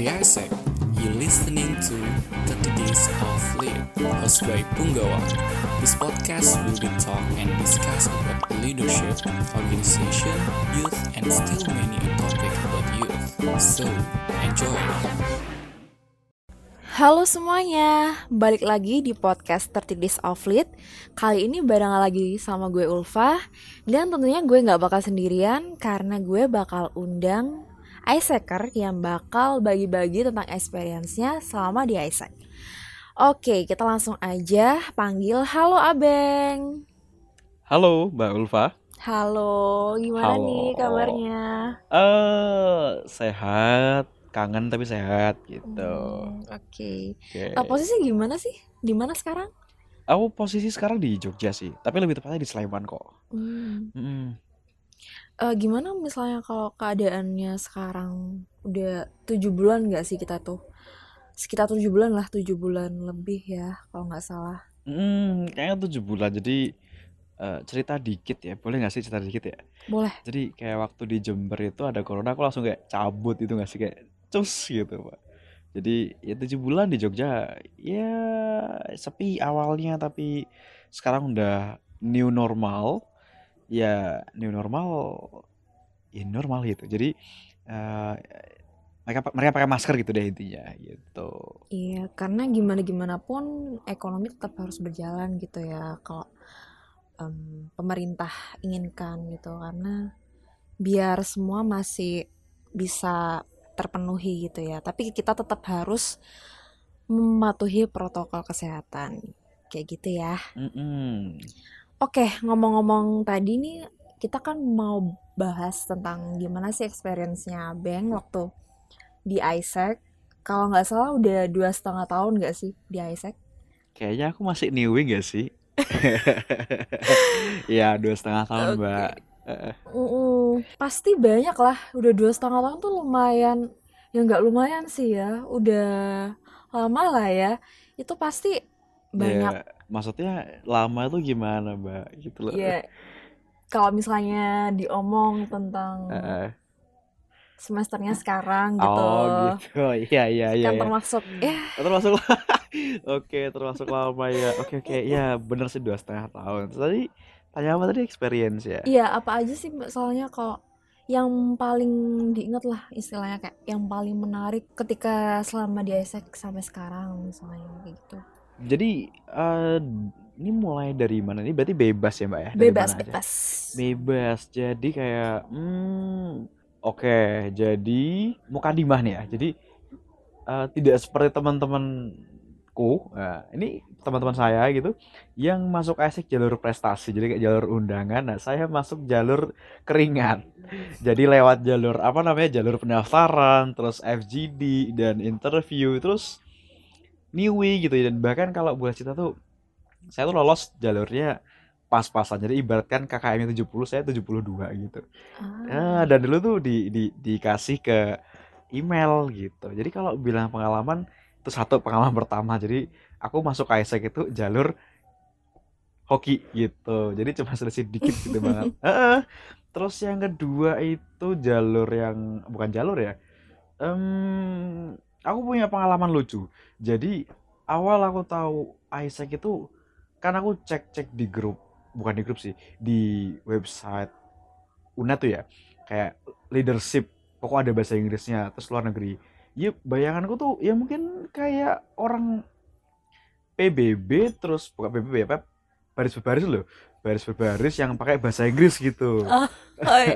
Hey Isaac, you listening to 30 Days of Lead, hosted by Punggawa. This podcast will be talk and discuss about leadership, organization, youth, and still many a topic about youth. So, enjoy! Halo semuanya, balik lagi di podcast 30 Days of Lead Kali ini bareng lagi sama gue Ulfa Dan tentunya gue gak bakal sendirian Karena gue bakal undang Isaacер yang bakal bagi-bagi tentang experience-nya selama di Isaac Oke, kita langsung aja panggil Halo Abeng Halo Mbak Ulfa. Halo, gimana Halo. nih kabarnya? Eh sehat, kangen tapi sehat gitu. Hmm, Oke, Oke. Eh, posisi gimana sih? Di mana sekarang? Aku posisi sekarang di Jogja sih, tapi lebih tepatnya di Sleman kok. Hmm. Mm-mm. Eh, gimana misalnya kalau keadaannya sekarang udah tujuh bulan nggak sih kita tuh sekitar tujuh bulan lah tujuh bulan lebih ya kalau nggak salah Mm, kayaknya tujuh bulan. Jadi eh, cerita dikit ya, boleh nggak sih cerita dikit ya? boleh Jadi kayak waktu di Jember itu ada corona, aku langsung kayak cabut itu nggak sih kayak cus gitu pak. Jadi ya tujuh bulan di Jogja, ya sepi awalnya tapi sekarang udah new normal. Ya new normal, ya normal gitu. Jadi eh, mereka mereka pakai masker gitu deh intinya gitu. iya karena gimana gimana pun ekonomi tetap harus berjalan gitu ya kalau em, pemerintah inginkan gitu karena biar semua masih bisa terpenuhi gitu ya tapi kita tetap harus mematuhi protokol kesehatan kayak gitu ya Mm-mm. Oke, ngomong-ngomong tadi nih, kita kan mau bahas tentang gimana sih experience-nya Beng waktu di Isaac. Kalau nggak salah udah dua setengah tahun nggak sih di Isaac? Kayaknya aku masih newbie gak sih? Ya dua setengah tahun Oke. mbak. Eh, Mm-mm. Pasti banyak lah, udah dua setengah tahun tuh lumayan, ya nggak lumayan sih ya, udah lama lah ya. Itu pasti banyak Ya, maksudnya lama tuh gimana, Mbak? Gitu loh. ya. Kalau misalnya diomong tentang Heeh. semesternya sekarang gitu. Oh, gitu. Iya, iya, iya, kan ya. termasuk ya Termasuk Oke, termasuk lama ya. Oke, oke. Ya, bener sih dua setengah tahun. Tadi tanya apa tadi experience ya? iya apa aja sih Mbak? soalnya kalau yang paling diingat lah istilahnya kayak yang paling menarik ketika selama di Isaac sampai sekarang misalnya kayak gitu Jadi eh, ini mulai dari mana? Ini berarti bebas ya, Mbak ya? Dari bebas aja? bebas Bebas. Jadi kayak hmm, oke. Jadi mukadimah nih ya. Jadi eh, tidak seperti teman-temanku. Nah, ini teman-teman saya gitu yang masuk ASIK jalur prestasi. Jadi kayak jalur undangan. Nah, saya masuk jalur keringan. Jadi lewat jalur apa namanya? Jalur pendaftaran, terus FGD dan interview, terus Niwi gitu dan bahkan kalau boleh cerita tuh saya tuh lolos jalurnya pas-pasan. Jadi ibaratkan KKM 70 saya 72 gitu. ah, Ah, dan dulu tuh di, di dikasih ke email gitu. Jadi kalau bilang pengalaman itu satu pengalaman pertama. Jadi aku masuk Isaac itu jalur hoki gitu. Jadi cuma selisih dikit gitu banget. Heeh. Terus yang kedua itu jalur yang bukan jalur ya. Em, aku punya pengalaman lucu. Jadi awal aku tahu Isaac itu kan aku cek-cek di grup, bukan di grup sih, di website UNED tuh ya. Kayak leadership pokok ada bahasa Inggrisnya terus luar negeri. Ya bayanganku tuh ya mungkin kayak orang PBB terus bukan PBB apa? Baris berbaris loh baris berbaris yang pakai bahasa Inggris gitu. Oh,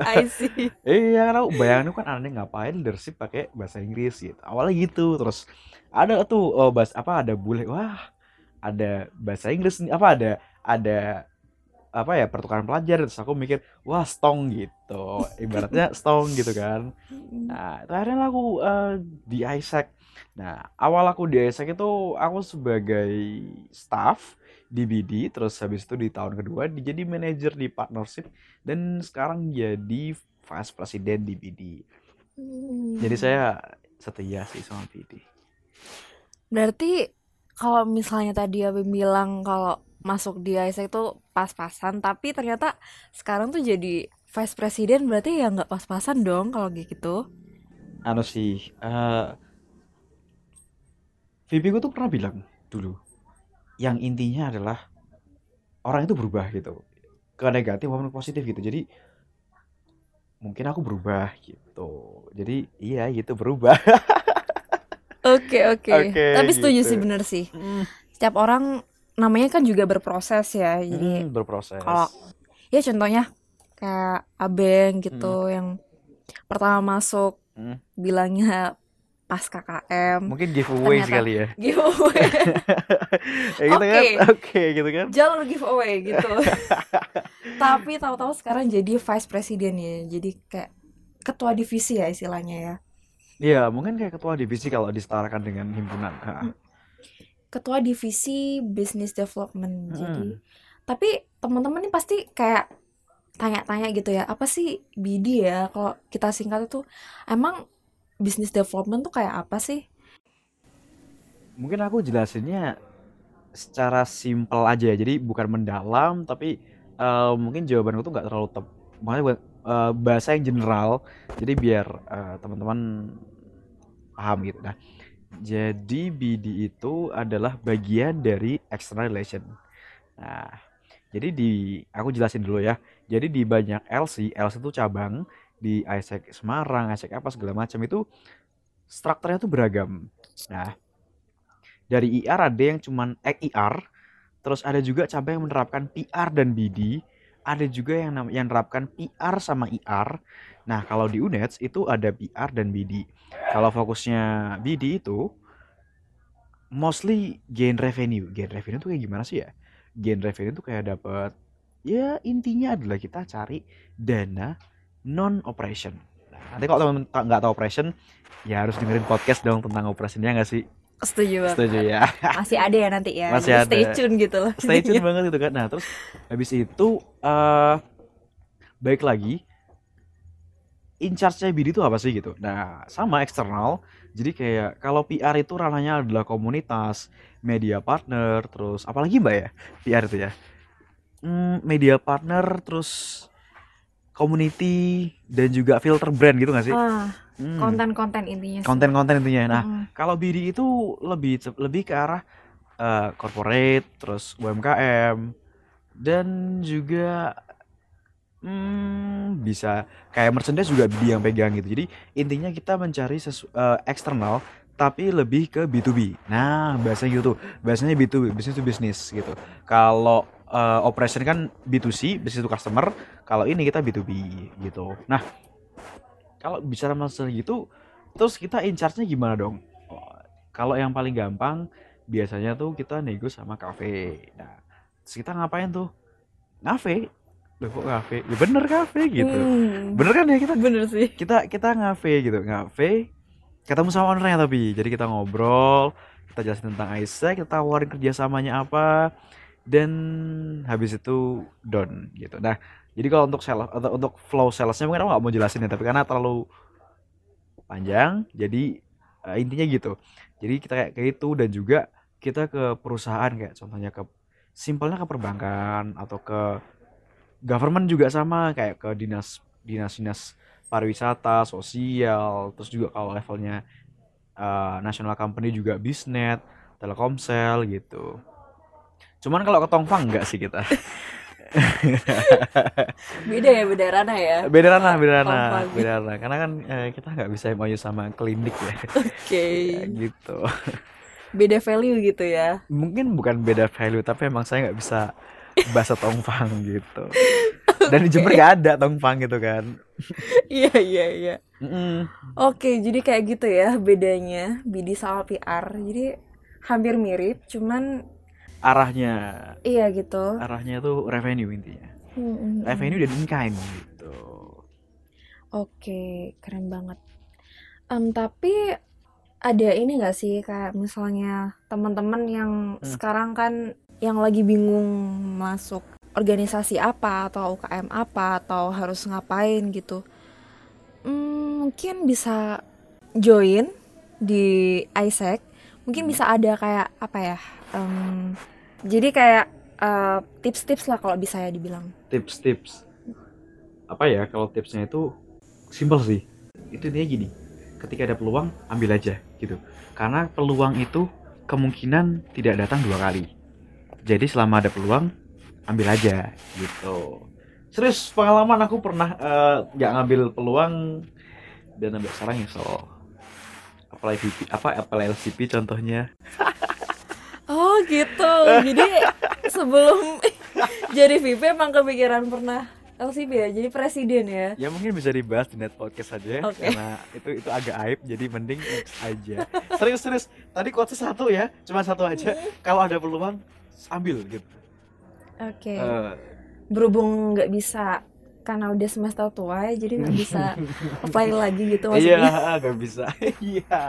I see. Iya kan aku bayanganku kan aneh ngapain leadership pakai bahasa Inggris gitu. Awalnya gitu terus ada tuh oh bahas apa ada bule wah ada bahasa Inggris nih apa ada ada apa ya pertukaran pelajar. Terus aku mikir wah stong gitu. Ibaratnya stong gitu kan. Nah akhirnya aku eh, di Isaac nah awal aku di Isaac itu aku sebagai staff di BD terus habis itu di tahun kedua di- jadi manajer di partnership dan sekarang jadi vice president di BD Hmm. jadi saya setia sih sama BD berarti kalau misalnya tadi Abim bilang kalau masuk di Isaac itu pas-pasan tapi ternyata sekarang tuh jadi vice president berarti ya nggak pas-pasan dong kalau gitu. Anu sih eh VP gue tuh pernah bilang dulu yang intinya adalah orang itu berubah gitu ke negatif maupun positif gitu jadi mungkin aku berubah gitu jadi iya gitu berubah Oke oke. Tapi setuju gitu. sih bener sih. Setiap orang namanya kan juga berproses ya. Jadi Hmm, berproses kalau ya contohnya kayak Abeng gitu yang pertama masuk Hmm. bilangnya pas KKM mungkin giveaway Ternyata. sekali ya giveaway ya gitu kan Oke. oke gitu kan jalur giveaway gitu. Tapi tahu-tahu sekarang jadi vice president ya. Jadi kayak ketua divisi ya istilahnya ya. Iya, mungkin kayak ketua divisi kalau disetarakan dengan himpunan. Ha. Ketua divisi business development. Hmm. Jadi tapi teman-teman ini pasti kayak tanya-tanya gitu ya apa sih BD ya kalau kita singkat itu emang business development tuh kayak apa sih Mungkin aku jelasinnya secara simpel aja ya. Jadi bukan mendalam, tapi eh, mungkin jawabanku tuh nggak terlalu tep. Makanya buat eh, bahasa yang general. Jadi biar eh, teman-teman paham gitu. Nah, jadi BD itu adalah bagian dari external relation. Nah, jadi di aku jelasin dulu ya. Jadi di banyak LC, LC itu cabang di ISEC Semarang, ISEC apa segala macam itu strukturnya tuh beragam. Nah, dari IR ada yang cuman eh, IR, terus ada juga cabang yang menerapkan PR dan BD, ada juga yang yang menerapkan PR sama IR. Nah, kalau di UNEDS itu ada PR dan BD. Kalau fokusnya BD itu mostly gain revenue. Gain revenue tuh kayak gimana sih ya? Gain revenue tuh kayak dapat ya intinya adalah kita cari dana non operation. Nah, nanti kalau ta- nggak tahu operation ya harus dengerin podcast dong tentang operationnya nggak sih? setuju banget Setuju ya. masih ada ya nanti ya Masih stay ada. tune gitu loh Stay tune banget gitu kan. Nah, terus habis itu eh baik lagi in charge-nya BD itu apa sih gitu. Nah, sama eksternal. Jadi kayak kalau PR itu ranahnya adalah komunitas, media partner, terus apalagi Mbak ya? PR itu ya. Hmm, media partner, terus community dan juga filter brand gitu gak sih? ah Hmm, konten-konten intinya konten-konten intinya. Nah, Mm-mm. kalau BD itu lebih lebih ke arah eh, corporate, terus UMKM dan juga hmm, bisa kayak merchandise juga BD yang pegang gitu. Jadi intinya kita mencari sesu, eh, eksternal tapi lebih ke B2B. Nah, bahasanya gitu. Bahasanya B2B, business to business gitu. Kalau eh, operation kan B2C, business to customer. Kalau ini kita B2B gitu. Nah, kalau bicara masalah gitu, terus kita in charge-nya gimana dong? Oh, kalau yang paling gampang biasanya tuh kita nego sama kafe. Nah, terus kita ngapain tuh? Ngafe. Loh kok ngafe? Ya bener kafe gitu. Hmm, Bener kan ya kita bener sih kita kita ngafe gitu, ngafe. Ketemu sama ownernya tapi. Jadi kita ngobrol, kita jelasin tentang Isaac, kita tawarin kerjasamanya apa, dan habis itu done gitu. Nah, jadi kalau untuk sales atau untuk flow salesnya mungkin aku nggak mau jelasin ya, tapi karena terlalu panjang, jadi eh, intinya gitu. Jadi kita kayak kayak itu dan juga kita ke perusahaan kayak contohnya ke simpelnya ke perbankan atau ke government juga sama kayak ke dinas dinas-dinas pariwisata, sosial, terus juga kalau levelnya eh, national company juga bisnet, Telkomsel gitu. Cuman kalau ke Tongfang enggak sih kita. beda ya beda ranah ya Beda ranah, beda ranah, Tongfang. beda ranah. Karena kan eh, kita nggak bisa MOU sama klinik ya, oke Kayak gitu. beda value gitu ya Mungkin bukan beda value, tapi emang saya nggak bisa bahasa Tongfang gitu. Dan di Jember nggak ada Tongfang gitu kan. iya iya iya oke jadi kayak gitu ya bedanya BD sama PR jadi hampir mirip cuman Arahnya, iya gitu arahnya tuh revenue intinya. Hmm, hmm, hmm. Revenue dan in kind gitu. Oke, keren banget. Em, tapi ada ini nggak sih kayak misalnya teman-teman yang Hmm. sekarang kan yang lagi bingung masuk organisasi apa atau UKM apa atau harus ngapain gitu. Hmm, mungkin bisa join di ISEC. Mungkin bisa ada kayak apa ya? em, jadi kayak eh, tips-tips lah kalau bisa ya dibilang. tips-tips apa ya kalau tipsnya itu simple sih itu intinya gini ketika ada peluang ambil aja gitu karena peluang itu kemungkinan tidak datang dua kali. Jadi selama ada peluang, ambil aja gitu. Serius pengalaman aku pernah eh, nggak ngambil peluang dan sampai sekarang nyesel. Apply VP, apa apply LCP contohnya. Gitu. Jadi sebelum jadi VP emang kepikiran pernah LCP ya, jadi presiden ya. Ya mungkin bisa dibahas di net podcast aja ya, Oke. karena itu itu agak aib jadi mending next aja. Serius serius. Tadi quotes satu ya, cuma satu aja. Kalau ada peluang ambil gitu. Oke. Eh, Berhubung nggak bisa karena udah semester tua ya, jadi nggak bisa apply lagi gitu Iya, maksudnya. nggak bisa. Iya.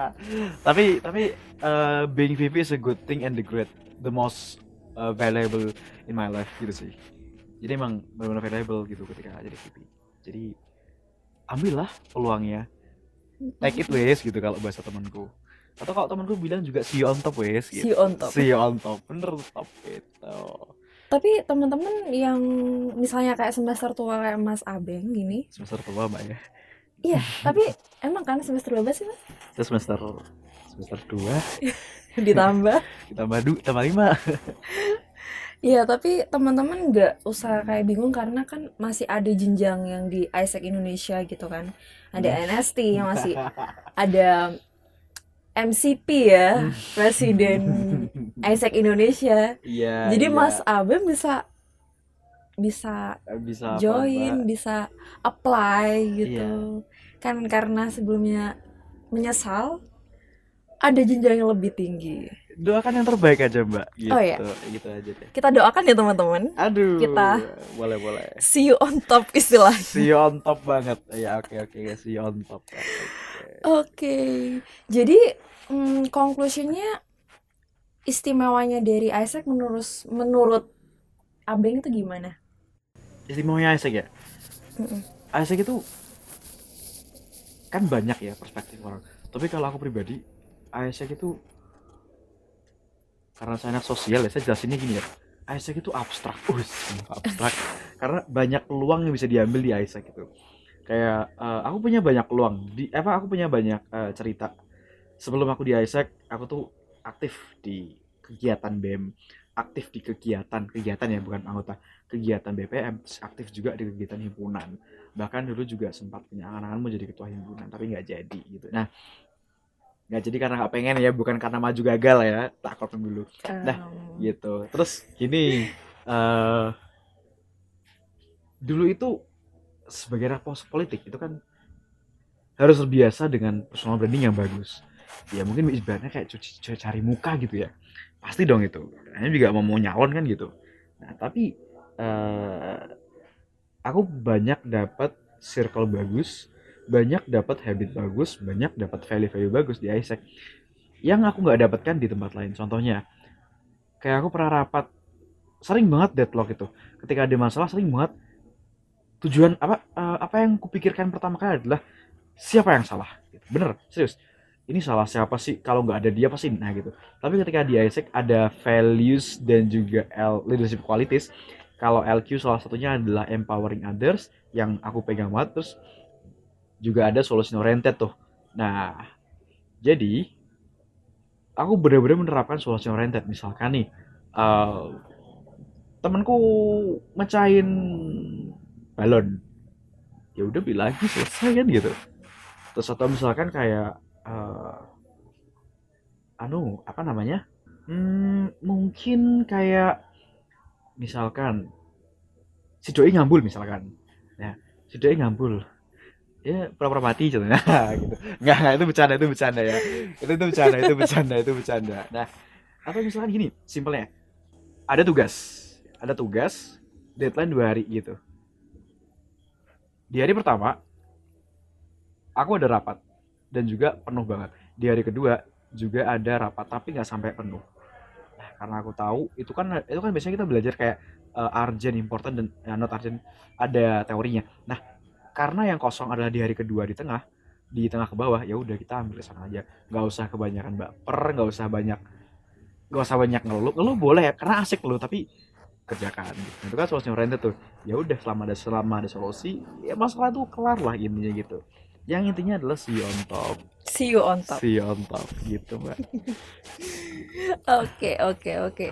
tapi tapi eh, being VP is a good thing and the great, the most eh, valuable in my life gitu sih. Jadi emang benar-benar valuable gitu ketika jadi VP. Jadi ambillah peluangnya. Take it wes gitu kalau bahasa temanku. Atau kalau temanku bilang juga see you on top wes See gitu. you on top. See you on top. Bener top itu. Tapi teman-teman yang misalnya kayak semester tua kayak Mas Abeng gini, Semester tua mbak ya. iya. tapi emang kan semester berapa sih Mas? Terus semester semester 2 Ditambah. ditambah du, tambah 5 Iya, tapi teman-teman nggak usah kayak bingung karena kan masih ada jenjang yang di ISEC Indonesia gitu kan. Ada NST yang masih ada MCP ya, Presiden ISEC Indonesia. Iya. Jadi iya. Mas Abem bisa bisa bisa apa, join, Mbak? bisa apply gitu. Kan karena sebelumnya menyesal ada jenjang yang lebih tinggi. Doakan yang terbaik aja mbak. Gitu, Oh, iya. gitu aja deh. Kita doakan ya teman-teman. Aduh. Kita- Boleh boleh. See you on top istilahnya. See you on top banget. Ya oke oke see you on top. Oke. Oke, jadi mm, conclusionnya istimewanya dari Isaac menurut menurut Abeng itu gimana? Istimewanya Isaac ya. Mm-mm. Isaac itu kan banyak ya perspektif orang. Tapi kalau aku pribadi, Isaac itu karena saya anak sosial ya, saya jelasinnya gini ya. Isaac itu abstrak, Us, abstrak. karena banyak peluang yang bisa diambil di Isaac itu. Kayak eh, aku punya banyak peluang di apa aku punya banyak eh, cerita. Sebelum aku di Isaac, aku tuh aktif di kegiatan BEM, aktif di kegiatan kegiatan ya bukan anggota kegiatan BPM, aktif juga di kegiatan himpunan bahkan dulu juga sempat punya angan-angan mau jadi ketua himpunan tapi nggak jadi gitu nah nggak jadi karena nggak pengen ya bukan karena maju gagal ya takut dulu. Nah, Em, gitu. Terus gini eh dulu itu sebagai anak pos politik itu kan harus terbiasa dengan personal branding yang bagus. Ya mungkin ibaratnya kayak cuci cuci- cari muka gitu ya. Pasti dong itu. Hanya juga mau mau nyalon kan gitu. Nah tapi eh aku banyak dapat circle bagus banyak dapat habit bagus banyak dapat value-value bagus di Isaac. Yang aku nggak dapatkan di tempat lain contohnya kayak aku pernah rapat sering banget deadlock itu. Ketika ada masalah sering banget tujuan apa eh, apa yang kupikirkan pertama kali adalah siapa yang salah? Gitu. bener serius. Ini salah siapa sih? Kalau nggak ada dia pasti nah gitu. Tapi ketika di Isaac ada values dan juga L, leadership qualities kalau LQ salah satunya adalah empowering others yang aku pegang banget terus juga ada solution oriented tuh. Nah jadi aku benar-benar menerapkan solution oriented. Misalkan nih eh, temanku mecahin balon. Ya udah bilang lagi selesai kan gitu. Terus atau misalkan kayak eh, anu apa namanya? Hmm, mungkin kayak misalkan si doi ngambul misalkan. Ya si doi ngambul ya pura-pura mati contohnya. Gitu. Nggak nggak itu bercanda itu bercanda ya. Itu itu bercanda itu bercanda itu bercanda. Nah atau misalkan gini simpelnya. Ada tugas. Ada tugas deadline dua hari gitu. Di hari pertama aku ada rapat dan juga penuh banget. Di hari kedua juga ada rapat tapi nggak sampai penuh. Nah, karena aku tahu itu kan itu kan biasanya kita belajar kayak uh, urgent important dan uh, not urgent ada teorinya. Nah karena yang kosong adalah di hari kedua di tengah di tengah ke bawah ya udah kita ambil sana aja nggak usah kebanyakan baper nggak usah banyak nggak usah banyak ngeluh ngeluh boleh ya karena asik ngeluh tapi kerjakan gitu. Itu kan solusi oriented tuh ya udah selama ada selama ada solusi ya masalah tuh kelar lah intinya gitu yang intinya adalah see you on top See you on top. see you on top gitu mbak Oke, oke, oke.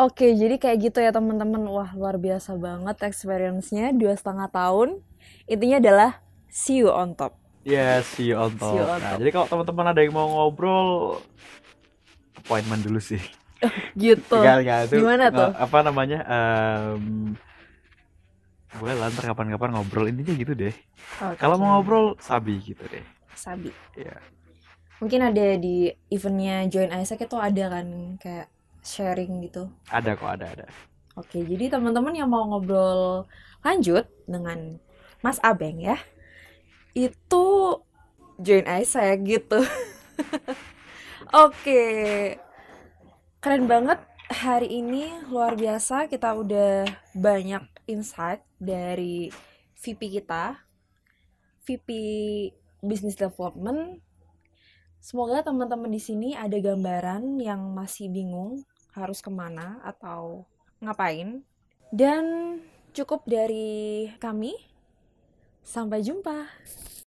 Oke, jadi kayak gitu ya teman-teman. Wah, luar biasa banget experience-nya. Dua setengah tahun. Intinya adalah see you on top. Ya, see you on top. See you on Nah, top. jadi kalau teman-teman ada yang mau ngobrol, appointment dulu sih. Gitu. Enggak, enggak itu Gimana nge- tuh? apa namanya? em, boleh lah ntar kapan-kapan ngobrol intinya gitu deh. Oke. Kalau mau ngobrol sabi gitu deh. Sabi. Iya. Mungkin ada di eventnya Join Isaac itu ada kan kayak sharing gitu. Ada kok, ada ada. Oke, jadi teman-teman yang mau ngobrol lanjut dengan Mas Abeng ya, itu join Isaac gitu. Oke, keren banget hari ini luar biasa kita udah banyak insight dari VP kita, VP Business Development. Semoga teman-teman di sini ada gambaran yang masih bingung harus ke mana atau ngapain. Dan cukup dari kami. Sampai jumpa.